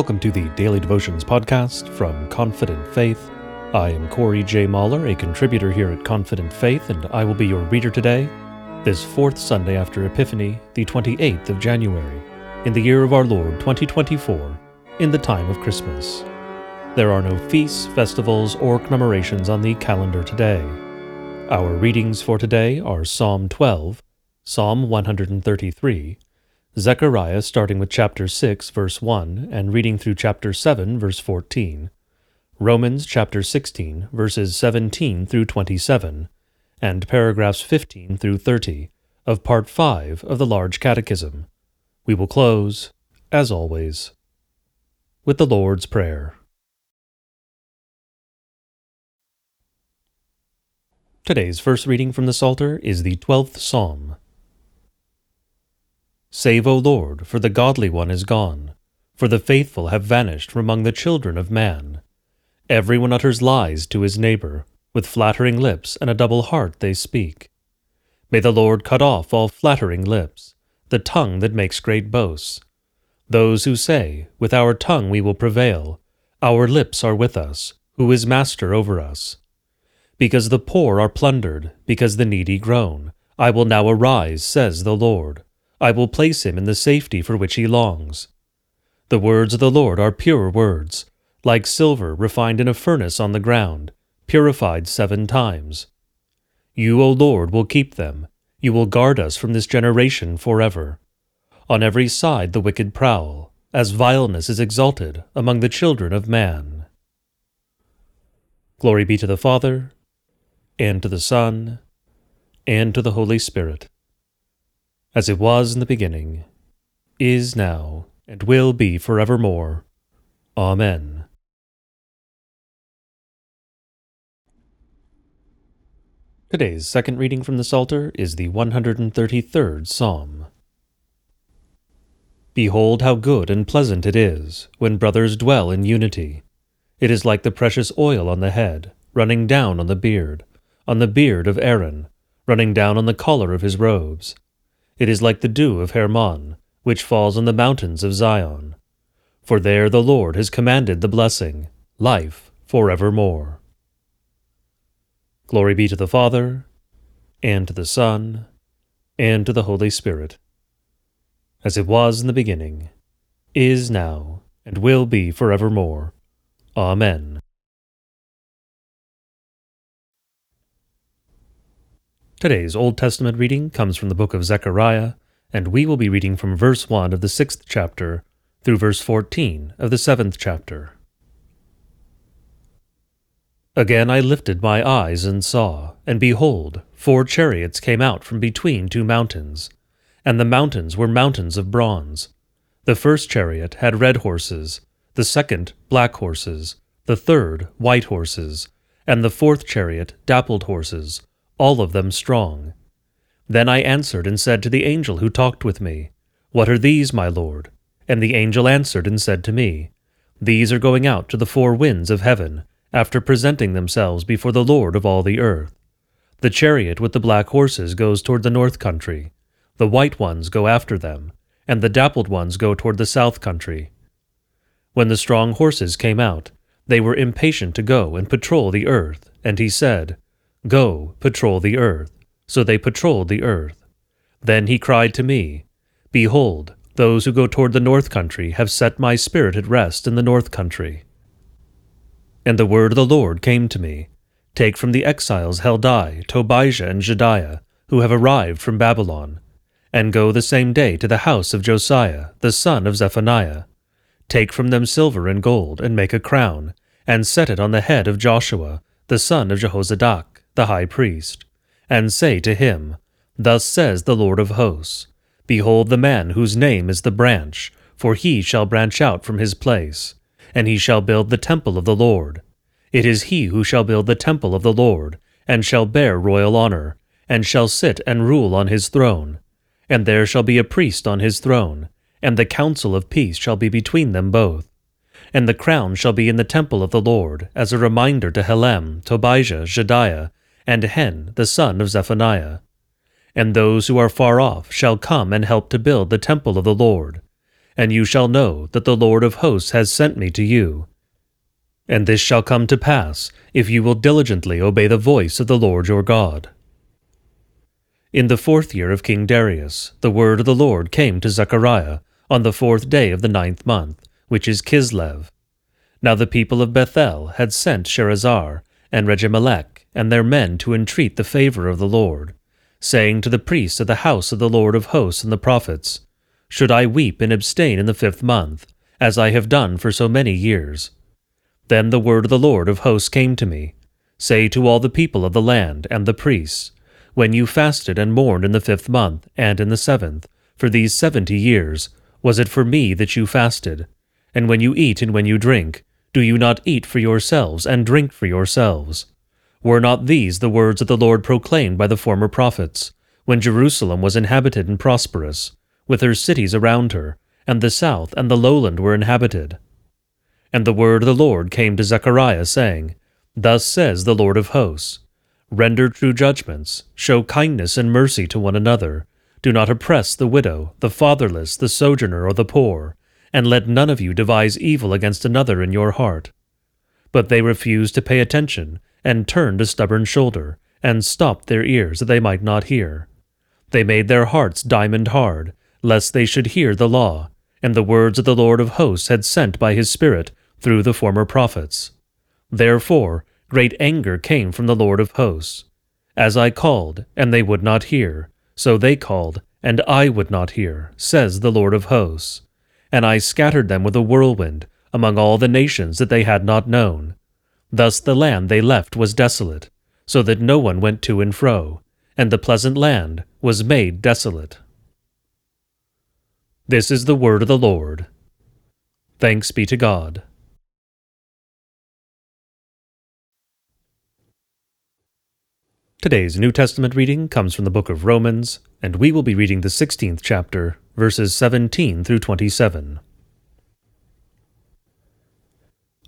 Welcome to the Daily Devotions podcast from Confident Faith. I am Corey J. Mahler, a contributor here at Confident Faith, and I will be your reader today, this fourth Sunday after Epiphany, the 28th of January, in the year of our Lord 2024, in the time of Christmas. There are no feasts, festivals, or commemorations on the calendar today. Our readings for today are Psalm 12, Psalm 133, Zechariah starting with chapter 6, verse 1, and reading through chapter 7, verse 14, Romans chapter 16, verses 17 through 27, and paragraphs 15 through 30 of part 5 of the Large Catechism. We will close, as always, with the Lord's Prayer. Today's first reading from the Psalter is the 12th Psalm. Save, O Lord, for the godly one is gone, for the faithful have vanished from among the children of man. Everyone utters lies to his neighbor, with flattering lips and a double heart they speak. May the Lord cut off all flattering lips, the tongue that makes great boasts. Those who say, With our tongue we will prevail, our lips are with us, who is master over us. Because the poor are plundered, because the needy groan, I will now arise, says the Lord. I will place him in the safety for which he longs. The words of the Lord are pure words, like silver refined in a furnace on the ground, purified seven times. You, O Lord, will keep them. You will guard us from this generation forever. On every side the wicked prowl, as vileness is exalted among the children of man. Glory be to the Father, and to the Son, and to the Holy Spirit as it was in the beginning, is now, and will be forevermore. Amen. Today's second reading from the Psalter is the 133rd Psalm. Behold how good and pleasant it is when brothers dwell in unity. It is like the precious oil on the head, running down on the beard, on the beard of Aaron, running down on the collar of his robes it is like the dew of Hermon, which falls on the mountains of Zion. For there the Lord has commanded the blessing, life for evermore. Glory be to the Father, and to the Son, and to the Holy Spirit, as it was in the beginning, is now, and will be for evermore. Amen. Today's Old Testament reading comes from the book of Zechariah, and we will be reading from verse 1 of the sixth chapter through verse 14 of the seventh chapter. Again I lifted my eyes and saw, and behold, four chariots came out from between two mountains, and the mountains were mountains of bronze. The first chariot had red horses, the second black horses, the third white horses, and the fourth chariot dappled horses all of them strong. Then I answered and said to the angel who talked with me, What are these, my lord? And the angel answered and said to me, These are going out to the four winds of heaven, after presenting themselves before the Lord of all the earth. The chariot with the black horses goes toward the north country, the white ones go after them, and the dappled ones go toward the south country. When the strong horses came out, they were impatient to go and patrol the earth, and he said, Go, patrol the earth. So they patrolled the earth. Then he cried to me, Behold, those who go toward the north country have set my spirit at rest in the north country. And the word of the Lord came to me Take from the exiles Heldai, Tobijah, and Jedaiah, who have arrived from Babylon, and go the same day to the house of Josiah, the son of Zephaniah. Take from them silver and gold, and make a crown, and set it on the head of Joshua, the son of Jehozadak the high priest, and say to him, Thus says the Lord of hosts, Behold the man whose name is the branch, for he shall branch out from his place, and he shall build the temple of the Lord. It is he who shall build the temple of the Lord, and shall bear royal honor, and shall sit and rule on his throne. And there shall be a priest on his throne, and the counsel of peace shall be between them both. And the crown shall be in the temple of the Lord, as a reminder to Helem, Tobijah, Jedaiah, and Hen, the son of Zephaniah. And those who are far off shall come and help to build the temple of the Lord. and you shall know that the Lord of hosts has sent me to you. And this shall come to pass, if you will diligently obey the voice of the Lord your God. In the fourth year of King Darius, the word of the Lord came to Zechariah on the fourth day of the ninth month, which is Kislev. Now the people of Bethel had sent Sharezer and Regem-melech and their men to entreat the favor of the Lord, saying to the priests of the house of the Lord of hosts and the prophets, Should I weep and abstain in the fifth month, as I have done for so many years? Then the word of the Lord of hosts came to me Say to all the people of the land and the priests, When you fasted and mourned in the fifth month and in the seventh, for these seventy years, was it for me that you fasted? And when you eat and when you drink, do you not eat for yourselves and drink for yourselves? Were not these the words of the Lord proclaimed by the former prophets, when Jerusalem was inhabited and prosperous, with her cities around her, and the south and the lowland were inhabited? And the word of the Lord came to Zechariah, saying, Thus says the Lord of hosts Render true judgments, show kindness and mercy to one another. Do not oppress the widow, the fatherless, the sojourner, or the poor, and let none of you devise evil against another in your heart. But they refused to pay attention, and turned a stubborn shoulder, and stopped their ears that they might not hear. They made their hearts diamond hard, lest they should hear the law, and the words of the Lord of hosts had sent by his Spirit through the former prophets. Therefore great anger came from the Lord of hosts. As I called, and they would not hear, so they called, and I would not hear, says the Lord of hosts. And I scattered them with a whirlwind among all the nations that they had not known. Thus the land they left was desolate, so that no one went to and fro, and the pleasant land was made desolate. This is the word of the Lord. Thanks be to God. Today's New Testament reading comes from the book of Romans, and we will be reading the 16th chapter, verses 17 through 27.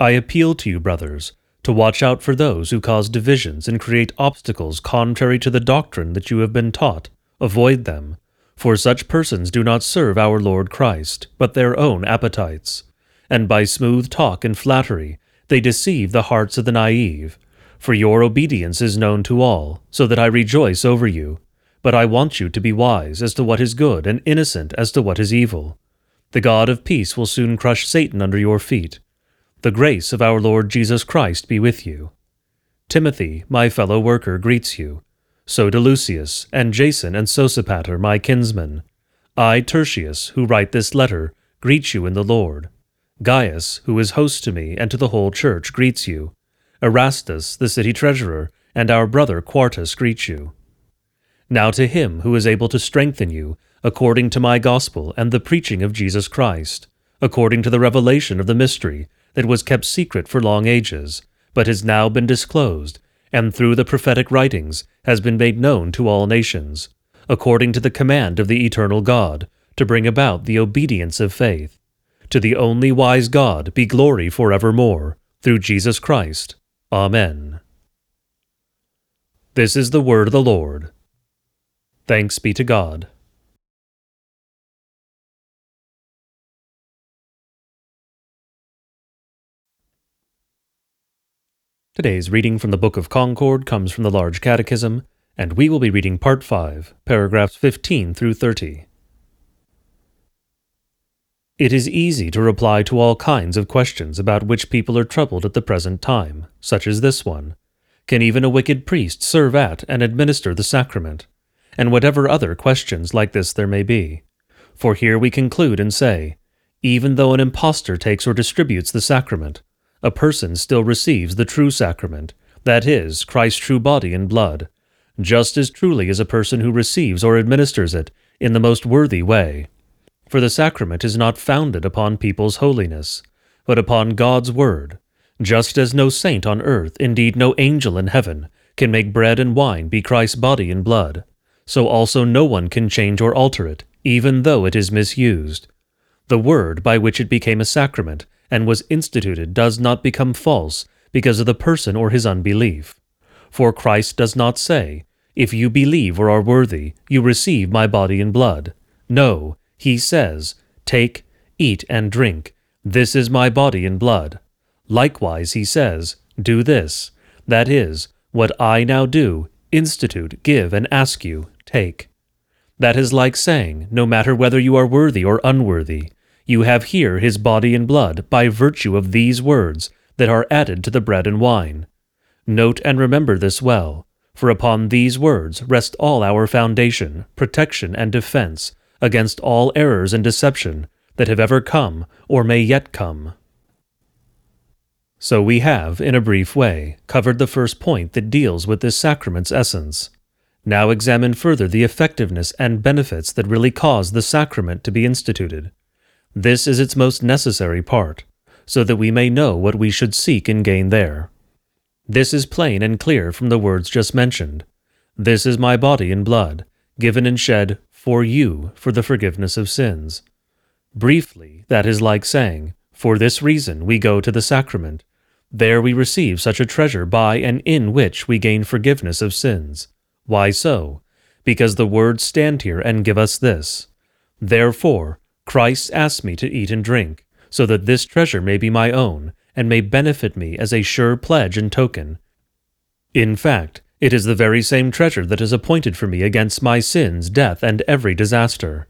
I appeal to you, brothers, to watch out for those who cause divisions and create obstacles contrary to the doctrine that you have been taught. Avoid them, for such persons do not serve our Lord Christ, but their own appetites. And by smooth talk and flattery, they deceive the hearts of the naive. For your obedience is known to all, so that I rejoice over you. But I want you to be wise as to what is good and innocent as to what is evil. The God of peace will soon crush Satan under your feet. The grace of our Lord Jesus Christ be with you. Timothy, my fellow worker, greets you. So do Lucius, and Jason and Sosipater, my kinsmen. I, Tertius, who write this letter, greet you in the Lord. Gaius, who is host to me and to the whole church, greets you. Erastus, the city treasurer, and our brother Quartus greet you. Now to him who is able to strengthen you, according to my gospel and the preaching of Jesus Christ, according to the revelation of the mystery that was kept secret for long ages, but has now been disclosed, and through the prophetic writings has been made known to all nations, according to the command of the eternal God, to bring about the obedience of faith. To the only wise God be glory for evermore, through Jesus Christ. Amen. This is the word of the Lord. Thanks be to God. Today's reading from the Book of Concord comes from the Large Catechism, and we will be reading Part 5, paragraphs 15 through 30. It is easy to reply to all kinds of questions about which people are troubled at the present time, such as this one. Can even a wicked priest serve at and administer the sacrament? And whatever other questions like this there may be. For here we conclude and say, even though an impostor takes or distributes the sacrament, a person still receives the true sacrament, that is, Christ's true body and blood, just as truly as a person who receives or administers it in the most worthy way. For the sacrament is not founded upon people's holiness, but upon God's word, just as no saint on earth, indeed no angel in heaven, can make bread and wine be Christ's body and blood, so also no one can change or alter it, even though it is misused. The word by which it became a sacrament and was instituted does not become false because of the person or his unbelief. For Christ does not say, If you believe or are worthy, you receive my body and blood. No, he says, Take, Eat and drink. This is my body and blood. Likewise, he says, Do this. That is, what I now do, institute, give, and ask you, take. That is like saying, No matter whether you are worthy or unworthy, you have here his body and blood by virtue of these words that are added to the bread and wine. Note and remember this well, for upon these words rest all our foundation, protection, and defense against all errors and deception that have ever come or may yet come. So we have, in a brief way, covered the first point that deals with this sacrament's essence. Now examine further the effectiveness and benefits that really cause the sacrament to be instituted. This is its most necessary part, so that we may know what we should seek and gain there. This is plain and clear from the words just mentioned. This is my body and blood, given and shed for you for the forgiveness of sins. Briefly, that is like saying, For this reason we go to the sacrament. There we receive such a treasure by and in which we gain forgiveness of sins. Why so? Because the words stand here and give us this. Therefore, Christ asked me to eat and drink, so that this treasure may be my own, and may benefit me as a sure pledge and token. In fact, it is the very same treasure that is appointed for me against my sins, death, and every disaster.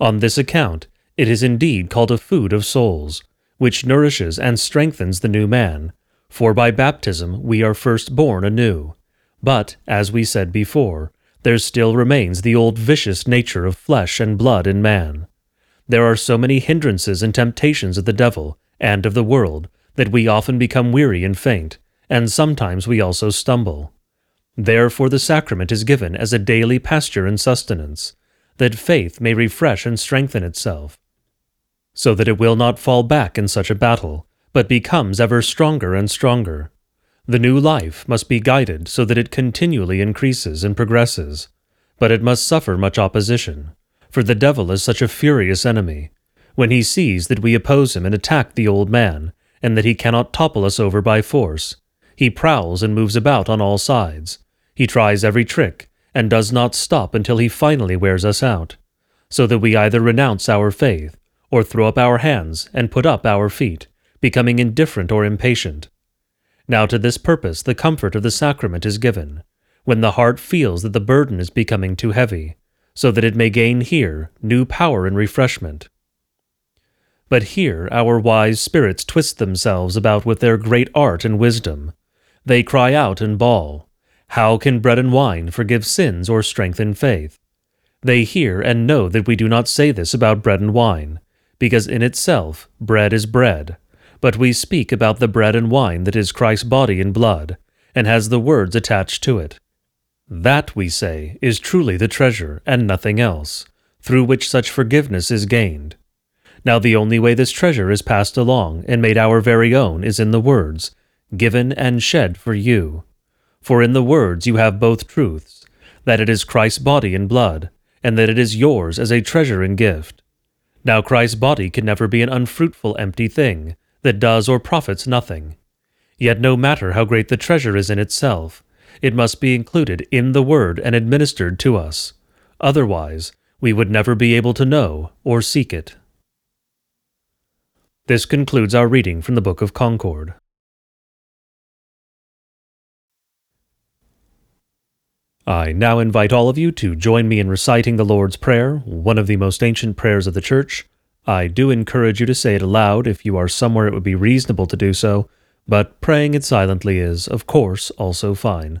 On this account, it is indeed called a food of souls, which nourishes and strengthens the new man, for by baptism we are first born anew. But, as we said before, there still remains the old vicious nature of flesh and blood in man. There are so many hindrances and temptations of the devil and of the world that we often become weary and faint, and sometimes we also stumble. Therefore the sacrament is given as a daily pasture and sustenance, that faith may refresh and strengthen itself, so that it will not fall back in such a battle, but becomes ever stronger and stronger. The new life must be guided so that it continually increases and progresses, but it must suffer much opposition, for the devil is such a furious enemy. When he sees that we oppose him and attack the old man, and that he cannot topple us over by force, he prowls and moves about on all sides, he tries every trick, and does not stop until he finally wears us out, so that we either renounce our faith, or throw up our hands and put up our feet, becoming indifferent or impatient. Now to this purpose the comfort of the sacrament is given, when the heart feels that the burden is becoming too heavy, so that it may gain here new power and refreshment. But here our wise spirits twist themselves about with their great art and wisdom. They cry out and bawl, how can bread and wine forgive sins or strengthen faith? They hear and know that we do not say this about bread and wine, because in itself bread is bread, but we speak about the bread and wine that is Christ's body and blood, and has the words attached to it. That, we say, is truly the treasure, and nothing else, through which such forgiveness is gained. Now the only way this treasure is passed along and made our very own is in the words, given and shed for you, for in the words you have both truths, that it is Christ's body and blood, and that it is yours as a treasure and gift. Now Christ's body can never be an unfruitful empty thing, that does or profits nothing. Yet no matter how great the treasure is in itself, it must be included in the word and administered to us. Otherwise, we would never be able to know or seek it. This concludes our reading from the Book of Concord. I now invite all of you to join me in reciting the Lord's Prayer, one of the most ancient prayers of the Church. I do encourage you to say it aloud if you are somewhere it would be reasonable to do so, but praying it silently is, of course, also fine.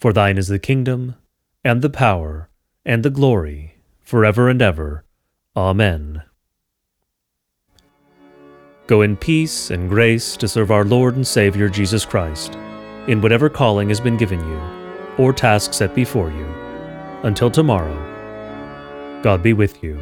For thine is the kingdom, and the power, and the glory, forever and ever. Amen. Go in peace and grace to serve our Lord and Savior Jesus Christ, in whatever calling has been given you or task set before you. Until tomorrow, God be with you.